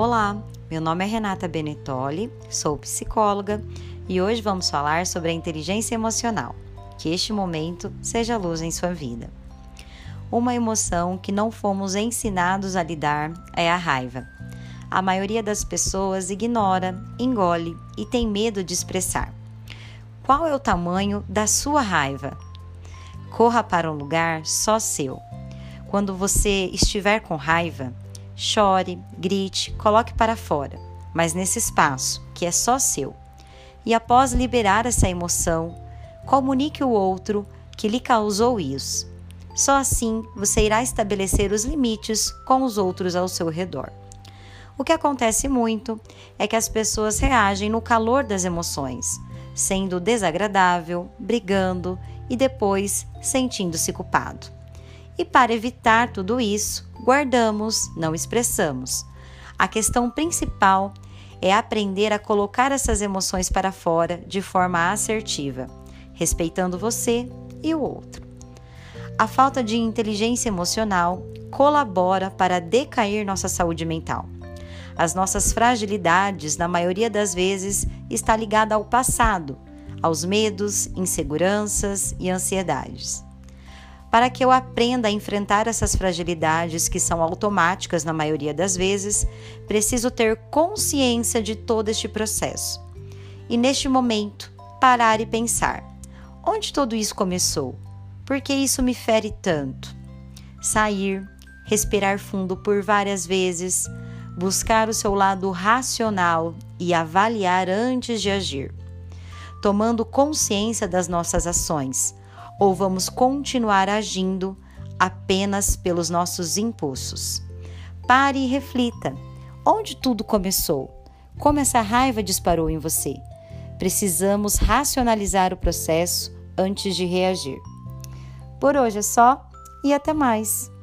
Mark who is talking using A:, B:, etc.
A: Olá, meu nome é Renata Benetoli, sou psicóloga e hoje vamos falar sobre a inteligência emocional. Que este momento seja luz em sua vida. Uma emoção que não fomos ensinados a lidar é a raiva. A maioria das pessoas ignora, engole e tem medo de expressar. Qual é o tamanho da sua raiva? Corra para um lugar só seu. Quando você estiver com raiva, chore, grite, coloque para fora, mas nesse espaço que é só seu. E após liberar essa emoção, comunique o outro que lhe causou isso. Só assim você irá estabelecer os limites com os outros ao seu redor. O que acontece muito é que as pessoas reagem no calor das emoções, sendo desagradável, brigando e depois sentindo-se culpado. E para evitar tudo isso, guardamos, não expressamos. A questão principal é aprender a colocar essas emoções para fora de forma assertiva, respeitando você e o outro. A falta de inteligência emocional colabora para decair nossa saúde mental. As nossas fragilidades, na maioria das vezes, está ligada ao passado, aos medos, inseguranças e ansiedades. Para que eu aprenda a enfrentar essas fragilidades que são automáticas na maioria das vezes, preciso ter consciência de todo este processo. E neste momento, parar e pensar: onde tudo isso começou? Por que isso me fere tanto? Sair, respirar fundo por várias vezes, buscar o seu lado racional e avaliar antes de agir tomando consciência das nossas ações, ou vamos continuar agindo apenas pelos nossos impulsos. Pare e reflita: onde tudo começou? Como essa raiva disparou em você? Precisamos racionalizar o processo antes de reagir. Por hoje é só e até mais!